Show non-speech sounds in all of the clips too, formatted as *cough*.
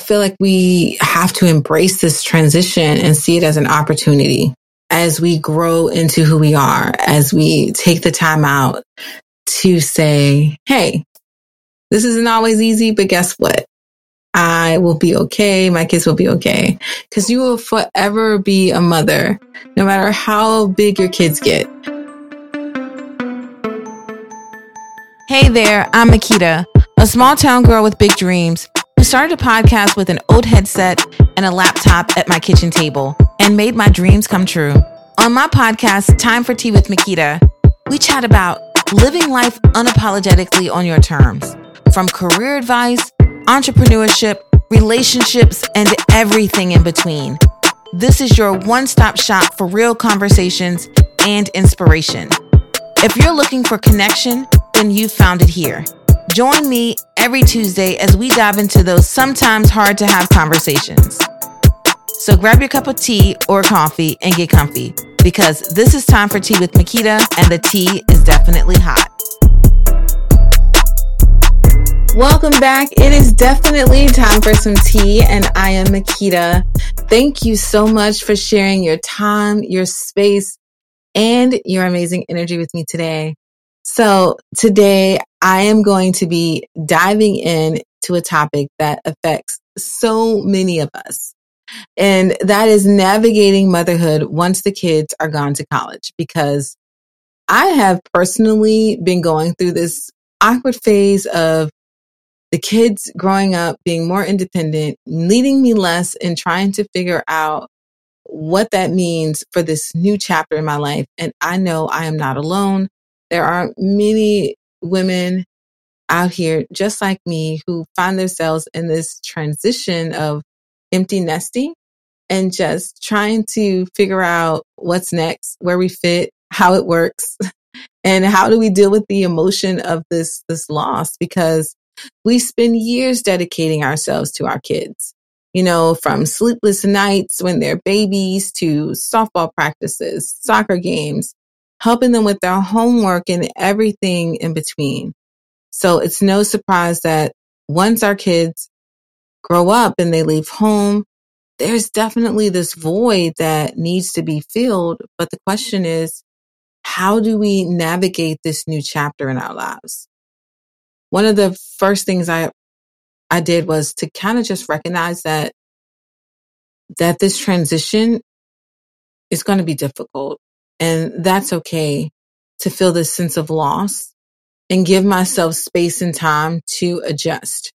feel like we have to embrace this transition and see it as an opportunity as we grow into who we are, as we take the time out to say, Hey, this isn't always easy, but guess what? I will be okay. My kids will be okay. Cause you will forever be a mother, no matter how big your kids get. Hey there, I'm Mikita, a small town girl with big dreams who started a podcast with an old headset and a laptop at my kitchen table and made my dreams come true. On my podcast, Time for Tea with Mikita, we chat about living life unapologetically on your terms, from career advice, entrepreneurship, relationships, and everything in between. This is your one stop shop for real conversations and inspiration. If you're looking for connection, then you found it here. Join me every Tuesday as we dive into those sometimes hard to have conversations. So grab your cup of tea or coffee and get comfy because this is time for tea with Mikita and the tea is definitely hot. Welcome back. It is definitely time for some tea, and I am Mikita. Thank you so much for sharing your time, your space, and your amazing energy with me today. So today I am going to be diving in to a topic that affects so many of us. And that is navigating motherhood once the kids are gone to college because I have personally been going through this awkward phase of the kids growing up, being more independent, needing me less and trying to figure out what that means for this new chapter in my life. And I know I am not alone. There are many women out here just like me who find themselves in this transition of empty nesting and just trying to figure out what's next, where we fit, how it works, *laughs* and how do we deal with the emotion of this this loss because we spend years dedicating ourselves to our kids. You know, from sleepless nights when they're babies to softball practices, soccer games, helping them with their homework and everything in between. So it's no surprise that once our kids grow up and they leave home, there's definitely this void that needs to be filled. But the question is, how do we navigate this new chapter in our lives? One of the first things I, I did was to kind of just recognize that, that this transition is going to be difficult and that's okay to feel this sense of loss and give myself space and time to adjust.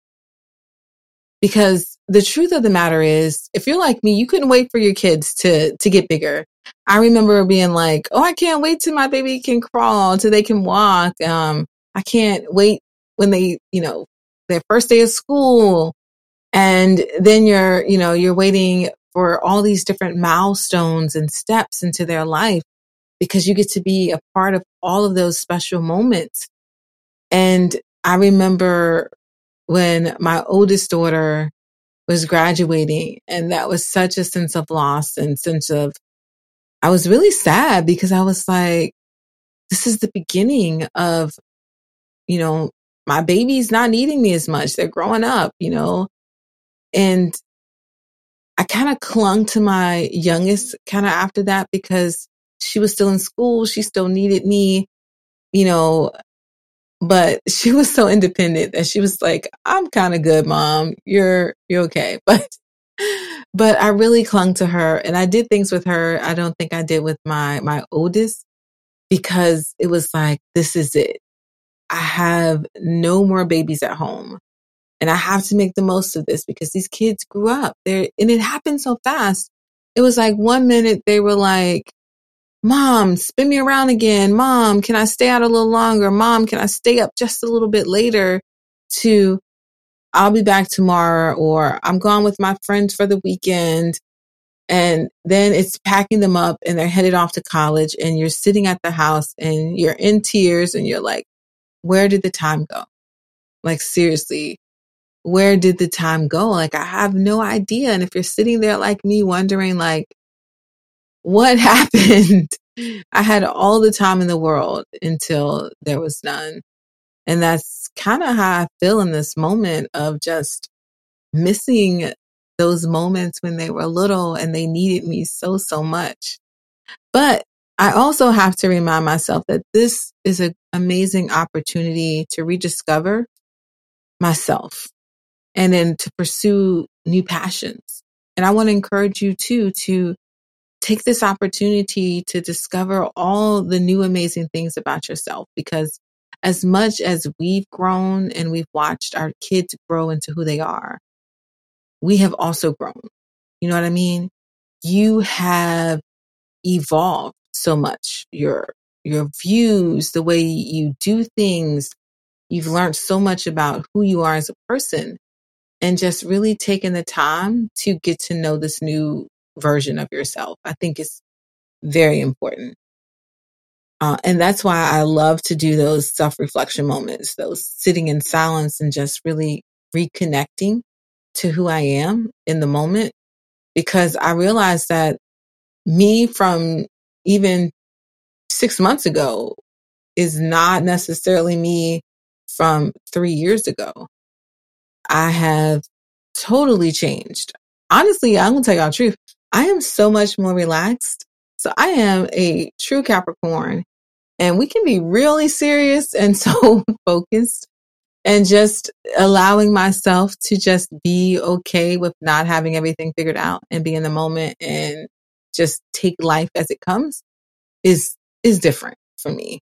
Because the truth of the matter is, if you're like me, you couldn't wait for your kids to, to get bigger. I remember being like, Oh, I can't wait till my baby can crawl, till they can walk. Um, I can't wait when they, you know, their first day of school. And then you're, you know, you're waiting for all these different milestones and steps into their life because you get to be a part of all of those special moments. And I remember when my oldest daughter was graduating and that was such a sense of loss and sense of, I was really sad because I was like, this is the beginning of, you know, my baby's not needing me as much. They're growing up, you know, and I kind of clung to my youngest kind of after that because she was still in school. She still needed me, you know, but *laughs* she was so independent that she was like, I'm kind of good, mom. You're, you're okay. *laughs* But, but I really clung to her and I did things with her. I don't think I did with my, my oldest because it was like, this is it. I have no more babies at home and I have to make the most of this because these kids grew up there and it happened so fast. It was like one minute they were like, Mom, spin me around again. Mom, can I stay out a little longer? Mom, can I stay up just a little bit later to I'll be back tomorrow or I'm gone with my friends for the weekend. And then it's packing them up and they're headed off to college and you're sitting at the house and you're in tears and you're like, where did the time go? Like seriously, where did the time go? Like I have no idea. And if you're sitting there like me wondering like, what *laughs* happened? I had all the time in the world until there was none. And that's kind of how I feel in this moment of just missing those moments when they were little and they needed me so, so much. But I also have to remind myself that this is an amazing opportunity to rediscover myself and then to pursue new passions. And I want to encourage you too to take this opportunity to discover all the new amazing things about yourself because as much as we've grown and we've watched our kids grow into who they are, we have also grown. You know what I mean? You have evolved so much. Your your views, the way you do things, you've learned so much about who you are as a person and just really taking the time to get to know this new version of yourself. I think it's very important. Uh, and that's why I love to do those self reflection moments, those sitting in silence and just really reconnecting to who I am in the moment. Because I realized that me from even six months ago is not necessarily me from three years ago. I have totally changed. Honestly, I'm gonna tell y'all the truth. I am so much more relaxed. So I am a true Capricorn and we can be really serious and *laughs* so focused and just allowing myself to just be okay with not having everything figured out and be in the moment and just take life as it comes is is different for me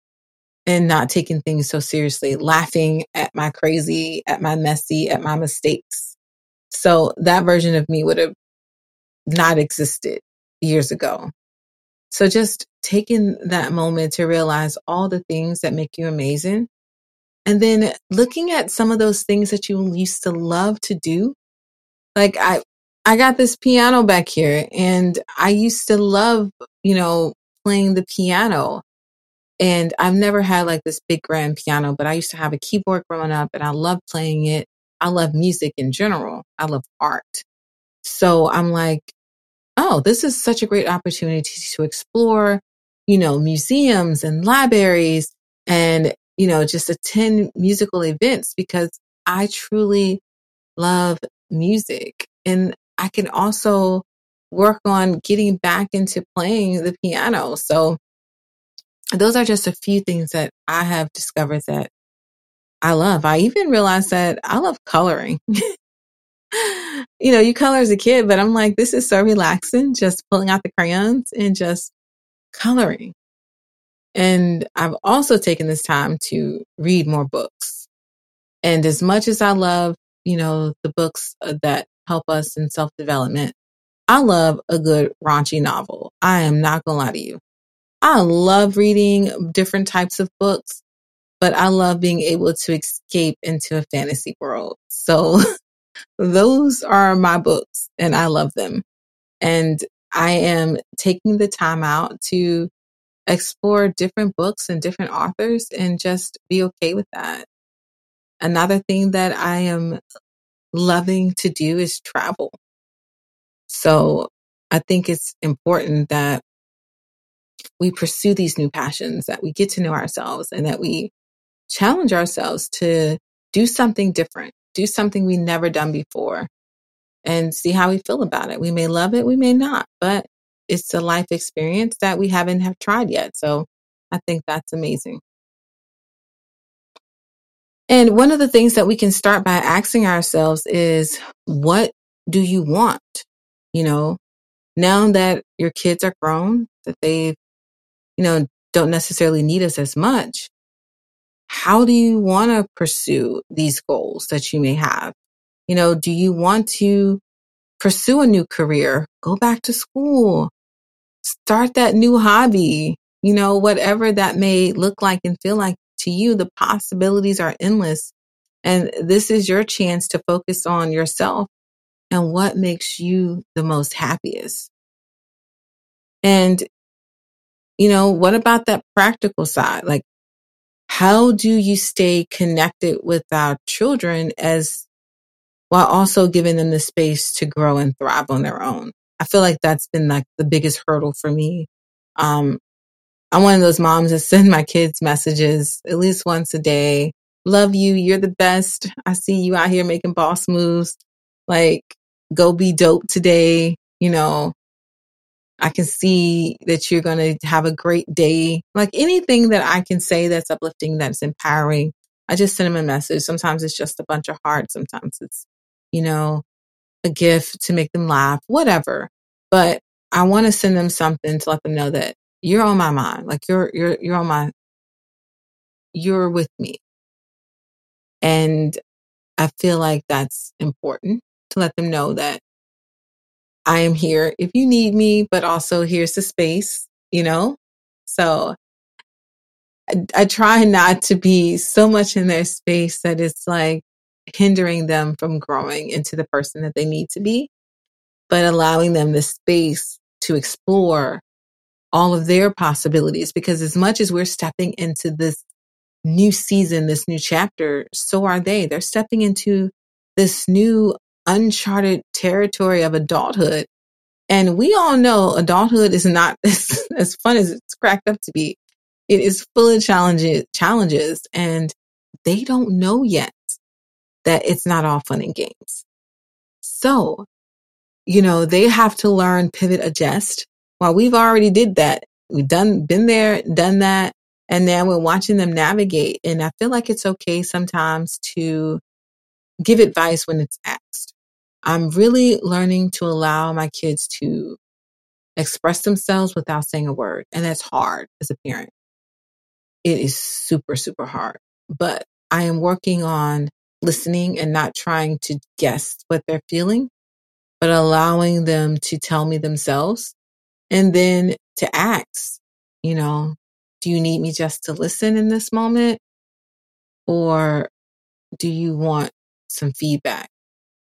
and not taking things so seriously laughing at my crazy at my messy at my mistakes so that version of me would have not existed years ago so just taking that moment to realize all the things that make you amazing and then looking at some of those things that you used to love to do. Like I, I got this piano back here and I used to love, you know, playing the piano. And I've never had like this big grand piano, but I used to have a keyboard growing up and I love playing it. I love music in general. I love art. So I'm like, oh, this is such a great opportunity to explore, you know, museums and libraries and, you know, just attend musical events because I truly love music. And I can also work on getting back into playing the piano. So those are just a few things that I have discovered that I love. I even realized that I love coloring. *laughs* you know, you color as a kid, but I'm like, this is so relaxing, just pulling out the crayons and just coloring. And I've also taken this time to read more books. And as much as I love, you know, the books uh, that help us in self development, I love a good raunchy novel. I am not going to lie to you. I love reading different types of books, but I love being able to escape into a fantasy world. So *laughs* those are my books and I love them. And I am taking the time out to explore different books and different authors and just be okay with that. Another thing that I am loving to do is travel. So I think it's important that we pursue these new passions, that we get to know ourselves and that we challenge ourselves to do something different, do something we never done before and see how we feel about it. We may love it, we may not, but it's a life experience that we haven't have tried yet. So I think that's amazing. And one of the things that we can start by asking ourselves is, what do you want? You know, now that your kids are grown, that they, you know, don't necessarily need us as much, how do you want to pursue these goals that you may have? You know, do you want to pursue a new career? Go back to school, start that new hobby, you know, whatever that may look like and feel like to you, the possibilities are endless. And this is your chance to focus on yourself and what makes you the most happiest. And, you know, what about that practical side? Like, how do you stay connected with our children as while also giving them the space to grow and thrive on their own? I feel like that's been like the biggest hurdle for me. Um, I'm one of those moms that *laughs* send my kids messages at least once a day. Love you. You're the best. I see you out here making boss moves. Like, go be dope today. You know, I can see that you're going to have a great day. Like anything that I can say that's uplifting, that's empowering. I just send them a message. Sometimes it's just a bunch of hearts. Sometimes it's, you know, a gift to make them laugh, whatever. But I want to send them something to let them know that you're on my mind. Like you're, you're, you're on my, you're with me. And I feel like that's important to let them know that I am here if you need me, but also here's the space, you know? So I, I try not to be so much in their space that it's like hindering them from growing into the person that they need to be, but allowing them the space to explore all of their possibilities. Because as much as we're stepping into this new season, this new chapter, so are they. They're stepping into this new uncharted territory of adulthood. And we all know adulthood is not *laughs* as, fun as it's cracked up to be. It is full of challenges, challenges, and they don't know yet that it's not all fun and games. So, you know, they have to learn pivot, adjust. While we've already did that, we've done, been there, done that. And now we're watching them navigate. And I feel like it's okay sometimes to give advice when it's asked. I'm really learning to allow my kids to express themselves without saying a word. And that's hard as a parent. It is super, super hard. But I am working on listening and not trying to guess what they're feeling, but allowing them to tell me themselves and then to ask, you know, do you need me just to listen in this moment? Or do you want some feedback?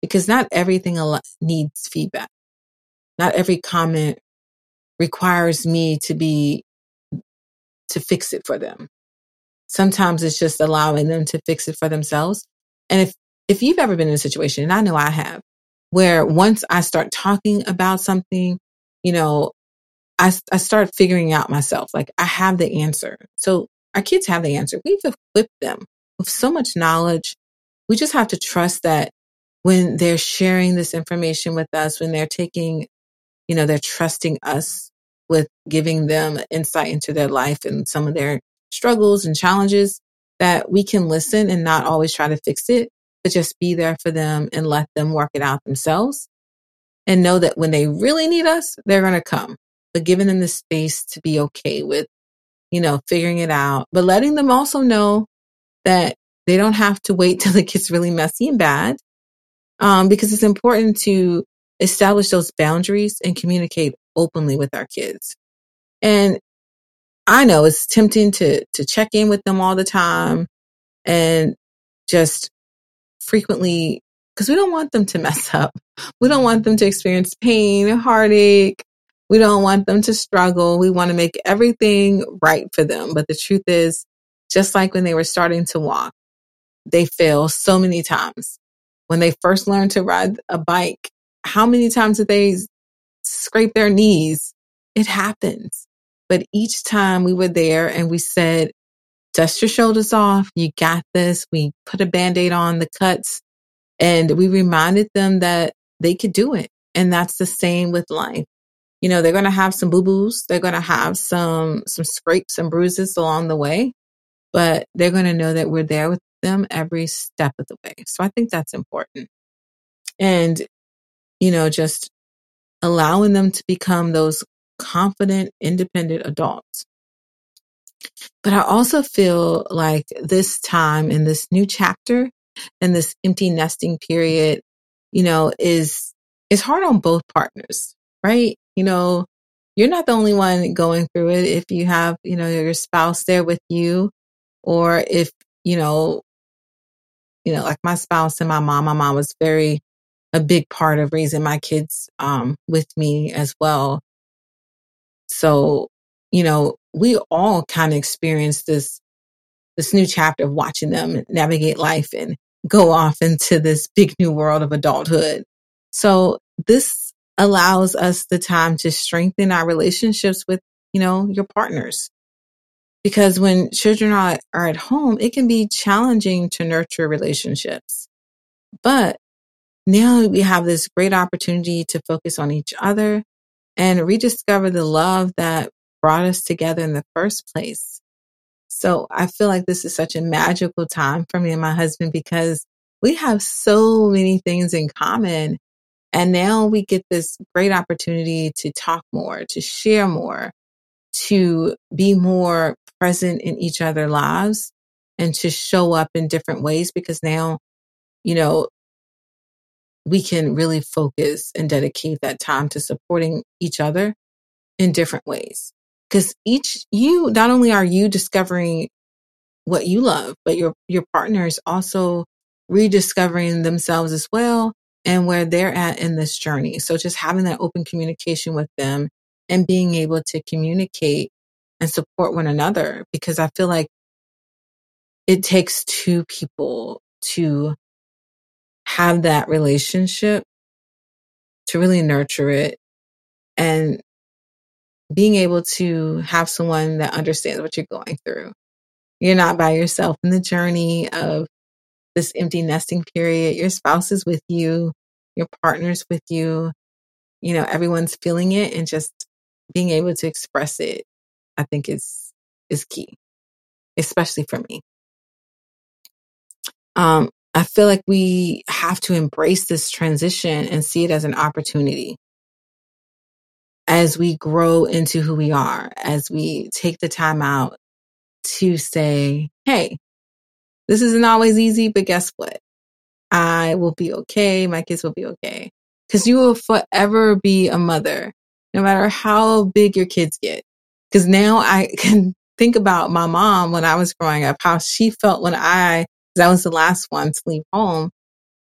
Because not everything needs feedback. Not every comment requires me to be, to fix it for them. Sometimes it's just allowing them to fix it for themselves. And if, if you've ever been in a situation, and I know I have, where once I start talking about something, you know, I, I start figuring out myself, like I have the answer. So our kids have the answer. We've equipped them with so much knowledge. We just have to trust that when they're sharing this information with us, when they're taking, you know, they're trusting us with giving them insight into their life and some of their struggles and challenges, that we can listen and not always try to fix it, but just be there for them and let them work it out themselves and know that when they really need us, they're going to come but giving them the space to be okay with, you know, figuring it out, but letting them also know that they don't have to wait *laughs* till it gets really messy and bad. Um, because it's important to establish those boundaries and communicate openly with our kids. And I know it's tempting to, to check in with them all the time and just frequently because we don't want them to mess *laughs* up. We don't want them to experience pain, heartache, we don't want them to struggle. We want to make everything right for them. But the truth is, just like when they were starting to walk, they fail so many times. When they first learned to ride a bike, how many times did they scrape their knees? It happens. But each time we were there and we said, dust your shoulders off. You got this. We put a band-aid on the cuts and we reminded them that they could do it. And that's the same with life you know, they're going to have some boo boos. They're going to have some, some scrapes and bruises along the way, but they're going to know that we're there with them every step of the way. So I think that's important. And, you know, just allowing them to become those confident, independent adults. But I also feel like this time in this new chapter and this empty nesting period, you know, is, is hard on both partners, right? you know, you're not the only one going through it. If you have, you know, your spouse there with you, or if, you know, you know, like my spouse and my mom, my mom was very, a big part of raising my kids, um, with me as well. So, you know, we all kind of experienced this, this new chapter of watching them navigate life and go off into this big new world of adulthood. So this allows us the time to strengthen our relationships with, you know, your partners. Because when children are, are at home, it can be challenging to nurture relationships. But now we have this great opportunity to focus on each other and rediscover the love that brought us together in the first place. So I feel like this is such a magical time for me and my husband because we have so many things in common. And now we get this great opportunity to talk more, to share more, to be more present in each other's lives and to show up in different ways because now, you know, we can really focus and dedicate that time to supporting each other in different ways. Because each, you, not only are you discovering what you love, but your, your partner is also rediscovering themselves as well and where they're at in this journey. So just having that open communication with them and being able to communicate and support one another because I feel like it takes two people to have that relationship to really nurture it and being able to have someone that understands what you're going through. You're not by yourself in the journey of this empty nesting period. Your spouse is with you, your partner's with you. You know, everyone's feeling it and just being able to express it, I think is is key, especially for me. Um, I feel like we have to embrace this transition and see it as an opportunity as we grow into who we are, as we take the time out to say, Hey, this isn't always easy, but guess what? I will be okay. My kids will be okay. Cause you will forever be a mother, no matter how big your kids get. Cause now I *laughs* can think about my mom when I was growing up, how she felt when I because I was the last one to leave home.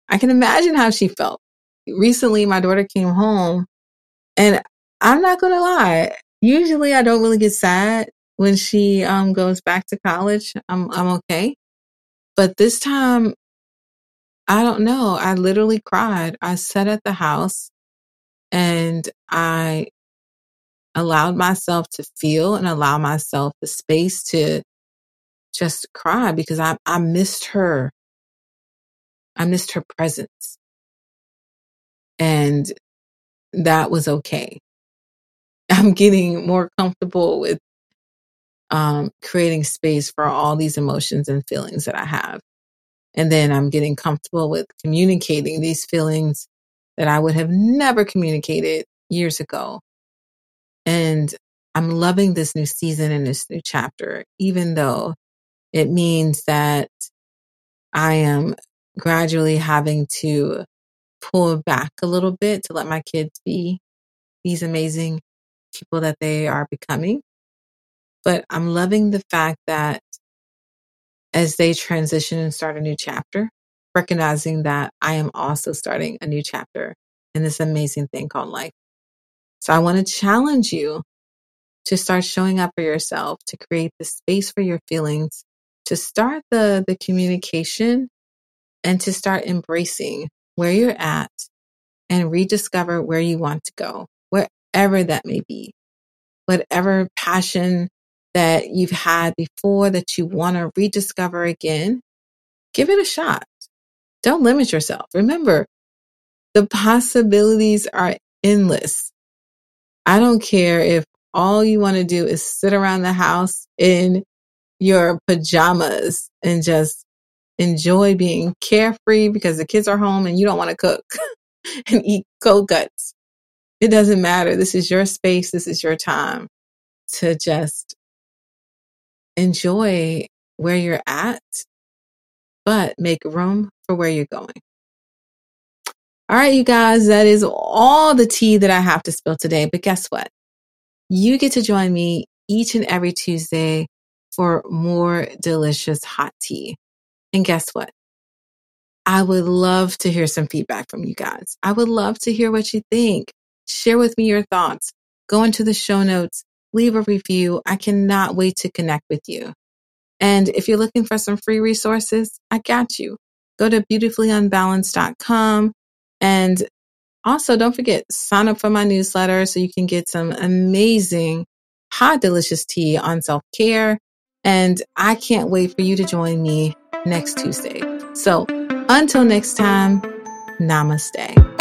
I can imagine how she felt. Recently, my daughter came home and I'm not going to lie. Usually I don't really get sad when she um, goes back to college. I'm, I'm okay. But this time, I don't know. I literally cried. I sat at the house and I allowed myself to feel and allow myself the space to just cry because I, I missed her. I missed her presence. And that was okay. *laughs* I'm getting more comfortable with um, creating space for all these emotions and feelings that I have. And then I'm getting comfortable with communicating these feelings that I would have never communicated years ago. And I'm loving this new season and this new chapter, even though it means that I am gradually having to pull back a little bit to let my kids be these amazing people that they are becoming. But I'm loving the fact that as they transition and start a new chapter, recognizing that I am also starting a new chapter in this amazing thing called life. So I want to challenge you to start showing up for yourself, to create the space for your feelings, to start the, the communication and to start embracing where you're at and rediscover where you want to go, wherever that may be. Whatever passion that you've had before that you want to rediscover again, give it a shot. Don't limit yourself. Remember, the possibilities are endless. I don't care if all you want to do is sit around the house in your pajamas and just enjoy being carefree because the kids are home and you don't want to cook *laughs* and eat cold cuts. It doesn't matter. This is your space. This is your time to just enjoy where you're at, but make room for where you're going. All right, you guys, that is all the tea that I have to spill today. But guess what? You get to join me each and every Tuesday for more delicious hot tea. And guess what? I would love to hear some feedback from you guys. I would love to hear what you think. Share with me your thoughts. Go into the show notes, leave a review. I cannot wait to connect with you. And if you're looking for some free resources, I got you. Go to beautifullyunbalanced.com and also don't forget sign up for my newsletter so you can get some amazing hot delicious tea on self-care and I can't wait for you to join me next Tuesday. So until next time, Namaste.